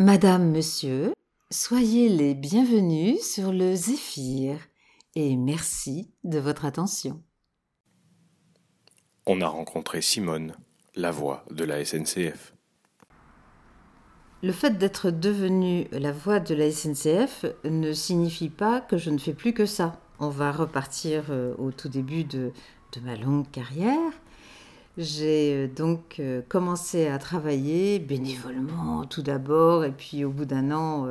Madame, monsieur, soyez les bienvenus sur le Zéphyr et merci de votre attention. On a rencontré Simone, la voix de la SNCF. Le fait d'être devenue la voix de la SNCF ne signifie pas que je ne fais plus que ça. On va repartir euh, au tout début de, de ma longue carrière. J'ai euh, donc euh, commencé à travailler bénévolement tout d'abord et puis au bout d'un an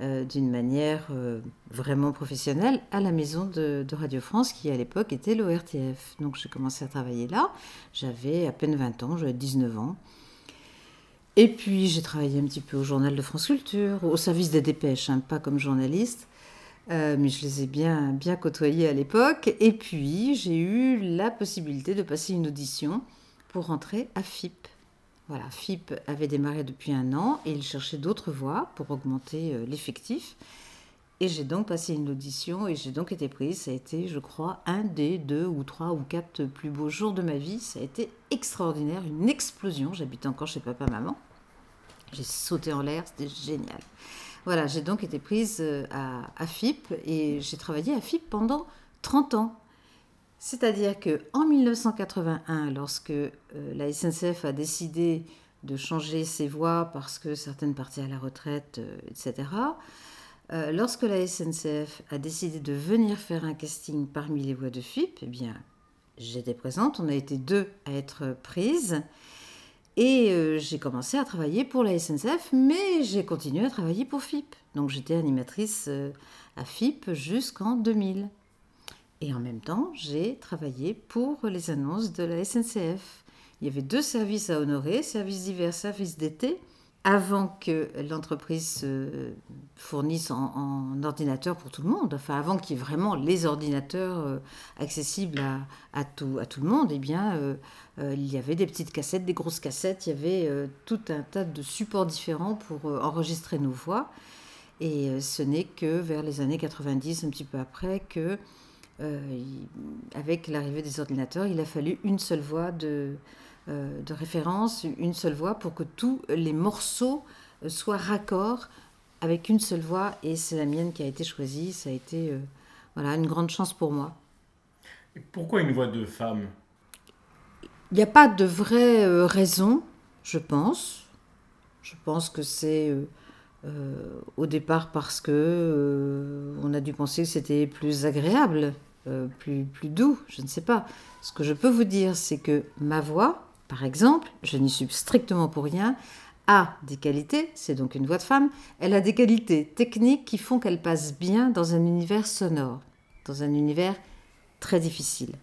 euh, d'une manière vraiment professionnelle à la maison de, Radio France qui à l'époque était l'ORTF. Donc j'ai commencé à travailler là, j'avais à peine 20 ans, j'avais 19 ans. Et puis j'ai travaillé un petit peu au journal de France Culture, au service des dépêches, hein, pas comme journaliste. mais je les ai bien, bien côtoyés à l'époque. Et puis, j'ai eu la possibilité de passer une audition pour rentrer à FIP. Voilà, FIP avait démarré depuis un an et il cherchait d'autres voies pour augmenter euh, l'effectif. Et j'ai donc passé une audition et j'ai donc été prise. Ça a été, je crois, un des deux ou trois ou quatre plus beaux jours de ma vie. Ça a été extraordinaire, une explosion. J'habitais encore chez papa-maman. J'ai sauté en l'air, c'était génial. Voilà, j'ai donc été prise euh, à, à FIP et j'ai travaillé à FIP pendant 30 ans. C'est-à-dire que en 1981, lorsque euh, la SNCF a décidé de changer ses voies parce que certaines partaient à la retraite, euh, etc., euh, lorsque la SNCF a décidé de venir faire un casting parmi les voies de FIP, eh bien, j'étais présente, on a été deux à être prises. Et j'ai commencé à travailler pour la SNCF, mais j'ai continué à travailler pour FIP. Donc j'étais animatrice à FIP jusqu'en 2000. Et en même temps, j'ai travaillé pour les annonces de la SNCF. Il y avait deux services à honorer, service d'hiver, service d'été, avant que l'entreprise fournisse en, ordinateur pour tout le monde, enfin avant qu'il y ait vraiment les ordinateurs euh, accessibles à, tout, à tout le monde, eh bien, euh, euh, il y avait des petites cassettes, des grosses cassettes, il y avait tout un tas de supports différents pour enregistrer nos voix. Et ce n'est que vers les années 90, un petit peu après, que euh, avec l'arrivée des ordinateurs, il a fallu une seule voix de, euh, de référence, une seule voix pour que tous les morceaux euh, soient raccords avec une seule voix. Et c'est la mienne qui a été choisie. Ça a été voilà, une grande chance pour moi. Et pourquoi une voix de femme? Il n'y a pas de vraie raison, je pense. Je pense que c'est au départ parce que on a dû penser que c'était plus agréable euh, plus, doux, je ne sais pas. Ce que je peux vous dire, c'est que ma voix, par exemple, je n'y suis strictement pour rien, a des qualités, c'est donc une voix de femme, elle a des qualités techniques qui font qu'elle passe bien dans un univers sonore, dans un univers très difficile.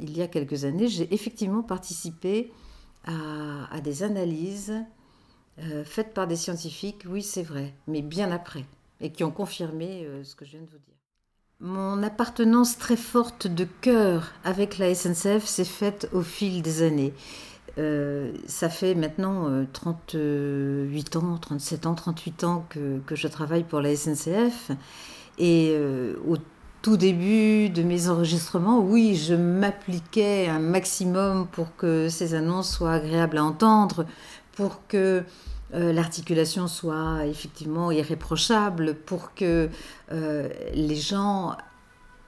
Il y a quelques années, j'ai effectivement participé à, des analyses euh, faites par des scientifiques, oui c'est vrai, mais bien après, et qui ont confirmé euh, ce que je viens de vous dire. Mon appartenance très forte de cœur avec la SNCF s'est faite au fil des années. Euh, ça fait maintenant 38 euh, ans, 37 ans, 38 ans que, je travaille pour la SNCF. Et euh, au tout début de mes enregistrements, oui, je m'appliquais un maximum pour que ces annonces soient agréables à entendre, pour que euh, l'articulation soit effectivement irréprochable, pour que euh, les gens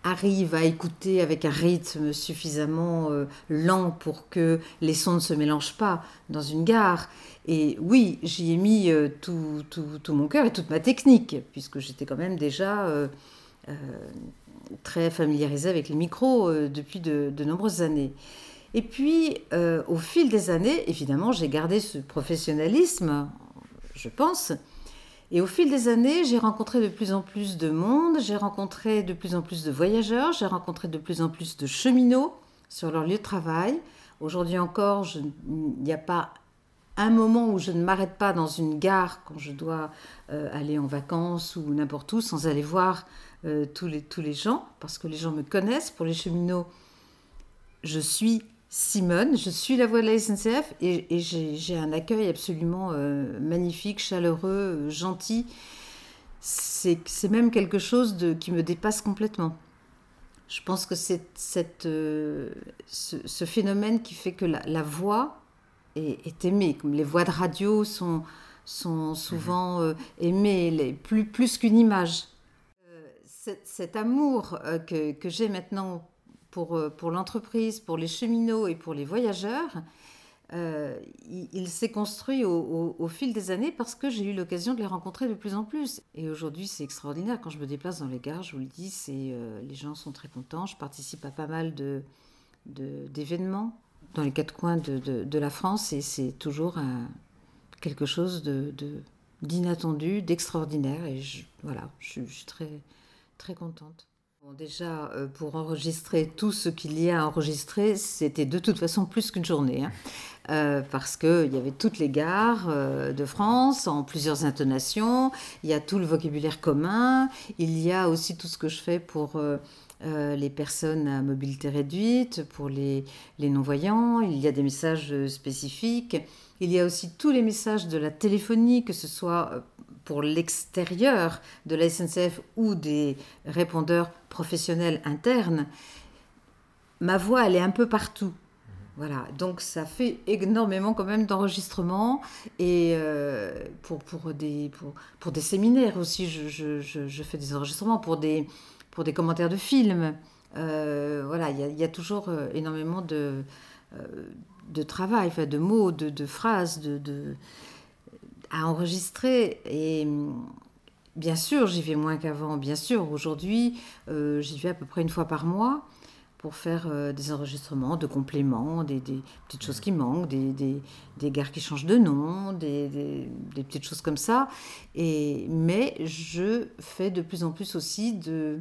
arrivent à écouter avec un rythme suffisamment euh, lent pour que les sons ne se mélangent pas dans une gare. Et oui, j'y ai mis tout, mon cœur et toute ma technique, puisque j'étais quand même déjà très familiarisée avec les micros depuis de, de nombreuses années. Et puis, euh, au fil des années, évidemment, j'ai gardé ce professionnalisme, je pense. Et au fil des années, j'ai rencontré de plus en plus de monde, j'ai rencontré de plus en plus de voyageurs, j'ai rencontré de plus en plus de cheminots sur leur lieu de travail. Aujourd'hui encore, il n'y a pas un moment où je ne m'arrête pas dans une gare quand je dois euh, aller en vacances ou n'importe où sans aller voir euh, tous, les, tous les gens, parce que les gens me connaissent. Pour les cheminots, je suis Simone, je suis la voix de la SNCF et, j'ai un accueil absolument euh, magnifique, chaleureux, euh, gentil. C'est même quelque chose de, qui me dépasse complètement. Je pense que c'est euh, ce, phénomène qui fait que la, voix est, aimée. Comme les voix de radio sont, sont souvent euh, aimés les, plus, plus qu'une image. Euh, cet, cet amour euh, que, que j'ai maintenant pour, euh, pour l'entreprise, pour les cheminots et pour les voyageurs, euh, il, s'est construit au, fil des années parce que j'ai eu l'occasion de les rencontrer de plus en plus. Et aujourd'hui, c'est extraordinaire. Quand je me déplace dans les gares, je vous le dis, euh, les gens sont très contents. Je participe à pas mal d'événements dans les quatre coins de, la France et c'est toujours quelque chose d'inattendu, d'extraordinaire. Et voilà, je, je suis très, très contente. Déjà, euh, pour enregistrer tout ce qu'il y a à enregistrer, c'était de toute façon plus qu'une journée. hein. Euh, parce qu'il y avait toutes les gares euh, de France en plusieurs intonations, il y a tout le vocabulaire commun, il y a aussi tout ce que je fais pour les personnes à mobilité réduite, pour les, non-voyants, il y a des messages spécifiques, il y a aussi tous les messages de la téléphonie, que ce soit pour l'extérieur de la SNCF ou des répondeurs professionnels internes. Ma voix, elle est un peu partout. Voilà, donc ça fait énormément quand même d'enregistrements et euh, pour, pour, des, pour, pour des séminaires aussi, je, je, je, fais des enregistrements pour des, pour des commentaires de films. Euh, voilà, il y, a- toujours euh, énormément de, de travail, de mots, de, de phrases, de- à enregistrer. Et bien sûr, j'y vais moins qu'avant. Bien sûr, aujourd'hui, euh, j'y vais à peu près une fois par mois pour faire euh, des enregistrements de compléments, des, des petites choses qui manquent, des, des, des gares qui changent de nom, des, des- des petites choses comme ça. Et, mais je fais de plus en plus aussi de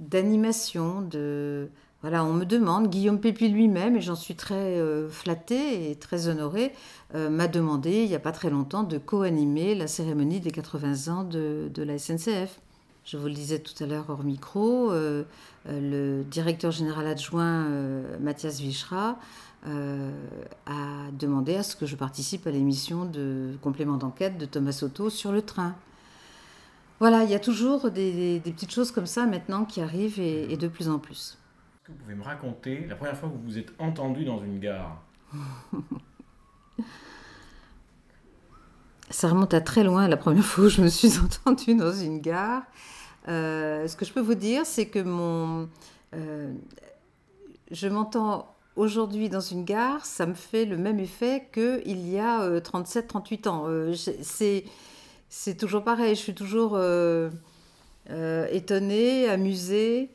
d'animation, de voilà, on me demande, Guillaume Pépi lui-même, et j'en suis très euh, flattée et très honorée, euh, m'a demandé il n'y a pas très longtemps de co-animer la cérémonie des 80 ans de, la SNCF. Je vous le disais tout à l'heure hors micro, euh, euh, le directeur général adjoint Mathias Vichra a demandé à ce que je participe à l'émission de complément d'enquête de Thomas Soto sur le train. Voilà, il y a toujours des, petites choses comme ça maintenant qui arrivent et de plus en plus. Vous pouvez me raconter la première fois que vous vous êtes entendu dans une gare? Ça remonte à très loin, la première fois où je me suis entendue dans une gare. Euh, ce que je peux vous dire, c'est que mon, euh, je m'entends aujourd'hui dans une gare, ça me fait le même effet qu'il y a 37-38 ans. Euh, j'ai- c'est, c'est toujours pareil, je suis toujours étonnée, amusée.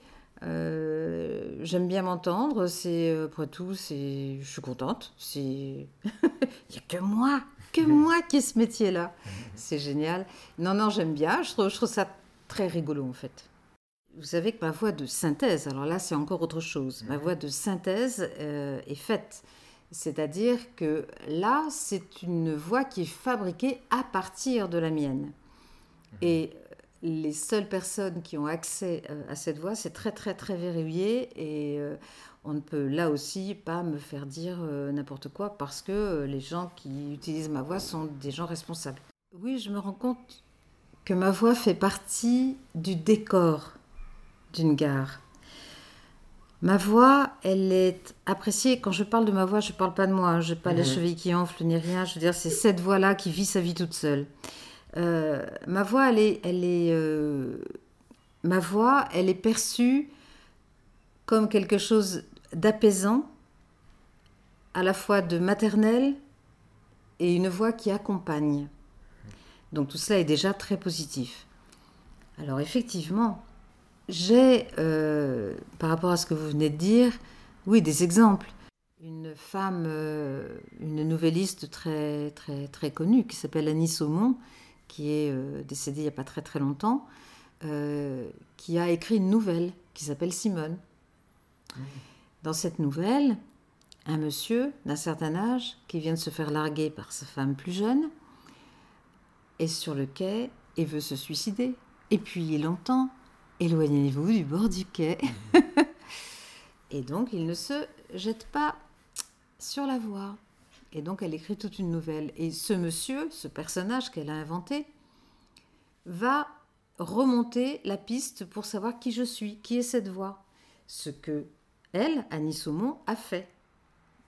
Euh, j'aime bien m'entendre, c'est euh, après tout, c'est, je suis contente. C'est, il y a que moi, que moi qui ai ce métier-là. C'est génial. Non, non, j'aime bien. Je trouve, je trouve ça très rigolo en fait. Vous savez que ma voix de synthèse, alors là c'est encore autre chose, ma voix de synthèse euh, est faite. C'est-à-dire que là c'est une voix qui est fabriquée à partir de la mienne. Et les seules personnes qui ont accès euh, à cette voix, c'est très très très verrouillé et euh, on ne peut là aussi pas me faire dire euh, n'importe quoi parce que les gens qui utilisent ma voix sont des gens responsables. Oui, je me rends compte que ma voix fait partie du décor d'une gare. Ma voix, elle est appréciée. Quand je parle de ma voix, je ne parle pas de moi. Je n'ai pas les Mhm. chevilles qui enflent ni rien. Je veux dire, c'est cette voix-là qui vit sa vie toute seule. Euh, ma voix, elle est, elle est, euh, ma voix, elle est perçue comme quelque chose d'apaisant, à la fois de maternel et une voix qui accompagne. Donc tout cela est déjà très positif. Alors effectivement, j'ai, euh, par rapport à ce que vous venez de dire, oui, des exemples. Une femme, une nouvelliste très, très, très connue qui s'appelle Annie Saumon, qui est euh, décédée il n'y a pas très très longtemps, euh, qui a écrit une nouvelle qui s'appelle Simone. Dans cette nouvelle, un monsieur d'un certain âge qui vient de se faire larguer par sa femme plus jeune est sur le quai et veut se suicider. Et puis il entend Éloignez-vous du bord du quai. et donc il ne se jette pas sur la voie. Et donc elle écrit toute une nouvelle. Et ce monsieur, ce personnage qu'elle a inventé, va remonter la piste pour savoir qui je suis, qui est cette voix. Ce que elle, Annie Saumon, a fait.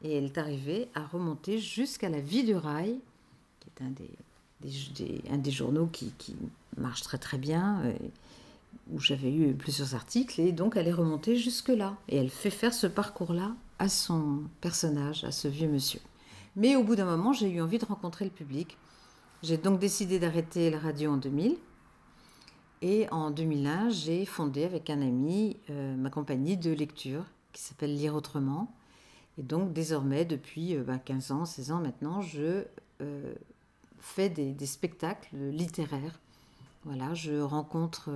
Et elle est arrivée à remonter jusqu'à la vie du rail, qui est un des un des journaux qui, marche très très bien, où j'avais eu plusieurs articles, et donc elle est remontée jusque-là. Et elle fait faire ce parcours-là à son personnage, à ce vieux monsieur. Mais au bout d'un moment, j'ai eu envie de rencontrer le public. J'ai donc décidé d'arrêter la radio en 2000. Et en 2001, j'ai fondé avec un ami euh, ma compagnie de lecture qui s'appelle Lire Autrement. Et donc désormais, depuis 15 euh, ben, ans, 16 ans maintenant, je euh, fais des, spectacles littéraires. Voilà, je rencontre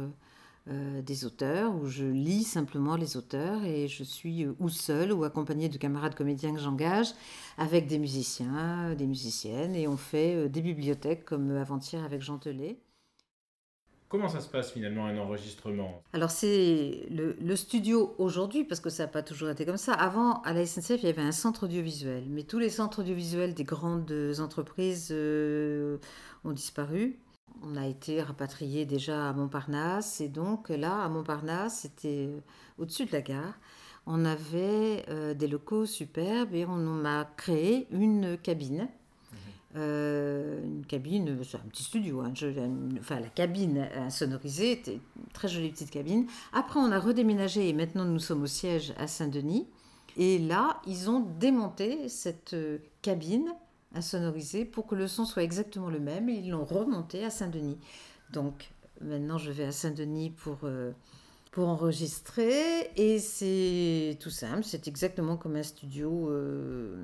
euh, des auteurs, où je lis simplement les auteurs et je suis euh, ou seule ou accompagnée de camarades comédiens que j'engage, avec des musiciens, des musiciennes, et on fait euh, des bibliothèques comme avant-hier avec Jean Telet. Comment ça se passe finalement un enregistrement? Alors c'est le, studio aujourd'hui, parce que ça n'a pas toujours été comme ça. Avant, à la SNCF, il y avait un centre audiovisuel, mais tous les centres audiovisuels des grandes entreprises ont disparu on a été rapatrié déjà à Montparnasse et donc là à Montparnasse c'était euh, au-dessus de la gare on avait euh, des locaux superbes et on a créé une cabine. Mhm. euh, une cabine c'est un petit studio hein, enfin la cabine sonorisée était une très jolie petite cabine. Après on a redéménagé et maintenant nous sommes au siège à Saint-Denis. Et là ils ont démonté cette cabine sonoriser pour que le son soit exactement le même. Et ils l'ont remonté à Saint-Denis. Donc maintenant je vais à Saint-Denis pour, euh, pour enregistrer. Et c'est tout simple, c'est exactement comme un studio, euh,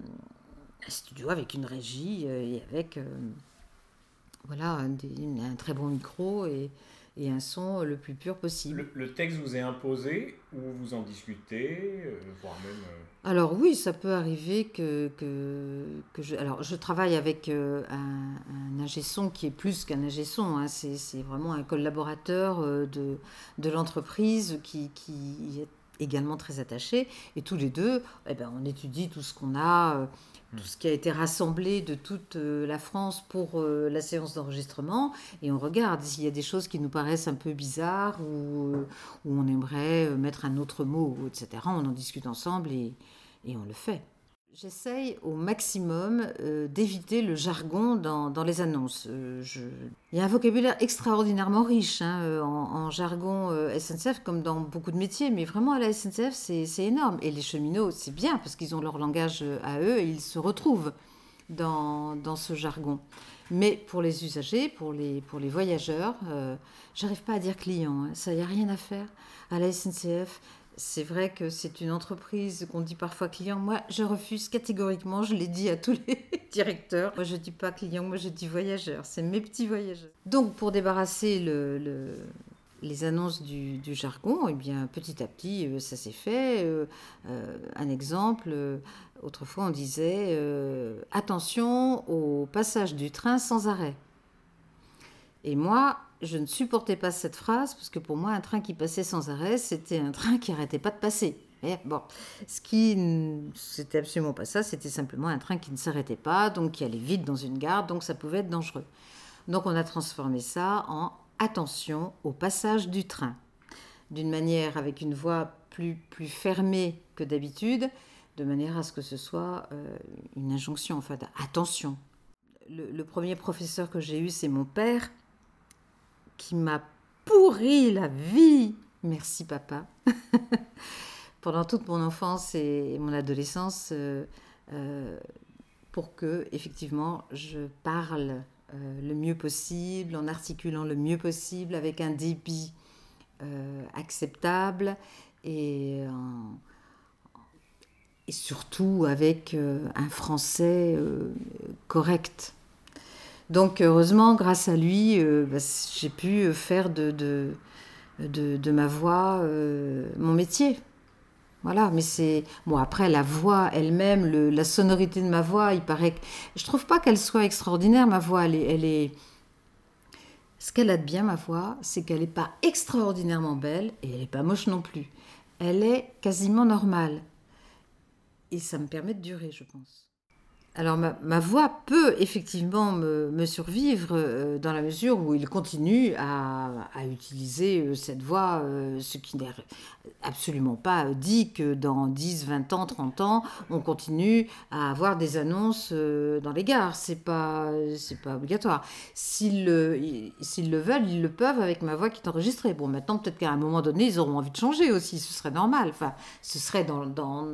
un studio avec une régie euh, et avec voilà, un, un, très bon micro et, et un son le plus pur possible. Le, texte vous est imposé ou vous en discutez, euh, voire même... Euh, alors oui, ça peut arriver que, que, que je... Alors je travaille avec euh, un, un ingé son qui est plus qu'un ingé son, hein. c'est vraiment un collaborateur de, de l'entreprise qui, qui est également très attaché, et tous les deux, eh ben, on étudie tout ce qu'on a tout ce qui a été rassemblé de toute euh, la France pour euh, la séance d'enregistrement et on regarde s'il y a des choses qui nous paraissent un peu bizarres ou euh, où on aimerait mettre un autre mot, etc. On en discute ensemble et, et on le fait. J'essaye au maximum euh, d'éviter le jargon dans, dans les annonces. Euh. Il y a un vocabulaire extraordinairement riche hein, euh, en, jargon SNCF, comme dans beaucoup de métiers, mais vraiment à la SNCF, c'est énorme. Et les cheminots, c'est bien, parce qu'ils ont leur langage à eux et ils se retrouvent dans, dans ce jargon. Mais pour les usagers, pour les, pour les voyageurs, j'arrive pas à dire client, hein. ça, y a rien à faire. À la SNCF, c'est vrai que c'est une entreprise qu'on dit parfois client. Moi, je refuse catégoriquement, je l'ai dit à tous les directeurs. Moi, je dis pas client, moi, je dis voyageur. C'est mes petits voyageurs. Donc, pour débarrasser les annonces du, jargon, eh bien, petit à petit, euh, ça s'est fait. Euh, euh, un exemple, autrefois, on disait attention au passage du train sans arrêt. Et moi, je ne supportais pas cette phrase parce que pour moi, un train qui passait sans arrêt, c'était un train qui arrêtait pas de passer. Et bon, ce qui c'était absolument pas ça, c'était simplement un train qui ne s'arrêtait pas, donc qui allait vite dans une gare, donc ça pouvait être dangereux. Donc on a transformé ça en attention au passage du train, d'une manière avec une voix plus plus fermée que d'habitude, de manière à ce que ce soit euh, une injonction en fait, attention. le premier professeur que j'ai eu, c'est mon père qui m'a pourri la vie. Merci papa. Pendant toute mon enfance et mon adolescence, euh, euh, pour que effectivement je parle euh, le mieux possible, en articulant le mieux possible, avec un débit acceptable et, et surtout avec un français correct. Donc heureusement, grâce à lui, euh, bah, j'ai pu faire de, ma voix euh, mon métier. Voilà, mais c'est... Bon, après, la voix elle-même, la sonorité de ma voix, il paraît que... Je trouve pas qu'elle soit extraordinaire, ma voix. Elle est... Elle est... Ce qu'elle a de bien, ma voix, c'est qu'elle n'est pas extraordinairement belle et elle n'est pas moche non plus. Elle est quasiment normale. Et ça me permet de durer, je pense. Alors ma, voix peut effectivement me, survivre euh, dans la mesure où il continue à, utiliser euh, cette voix, euh, ce qui n'est absolument pas dit que dans 10, 20 ans, 30 ans, on continue à avoir des annonces dans les gares. C'est pas, pas obligatoire. S'ils le veulent, ils le peuvent avec ma voix qui est enregistrée. Bon, maintenant, peut-être qu'à un moment donné, ils auront envie de changer aussi. Ce serait normal. Enfin, ce serait dans, dans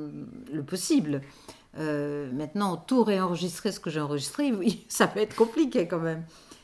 le possible. Euh, maintenant, tout réenregistrer ce que j'ai enregistré, oui, ça peut être compliqué quand même.